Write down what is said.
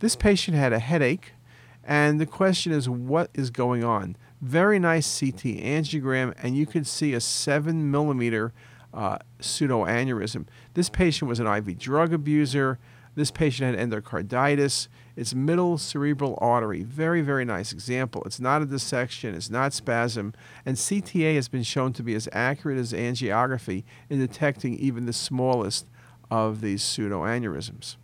This patient had a headache, and the question is, what is going on? Very nice CT angiogram, and you can see a 7 millimeter uh, pseudoaneurysm. This patient was an IV drug abuser. This patient had endocarditis. It's middle cerebral artery. Very, very nice example. It's not a dissection, it's not spasm, and CTA has been shown to be as accurate as angiography in detecting even the smallest of these pseudoaneurysms.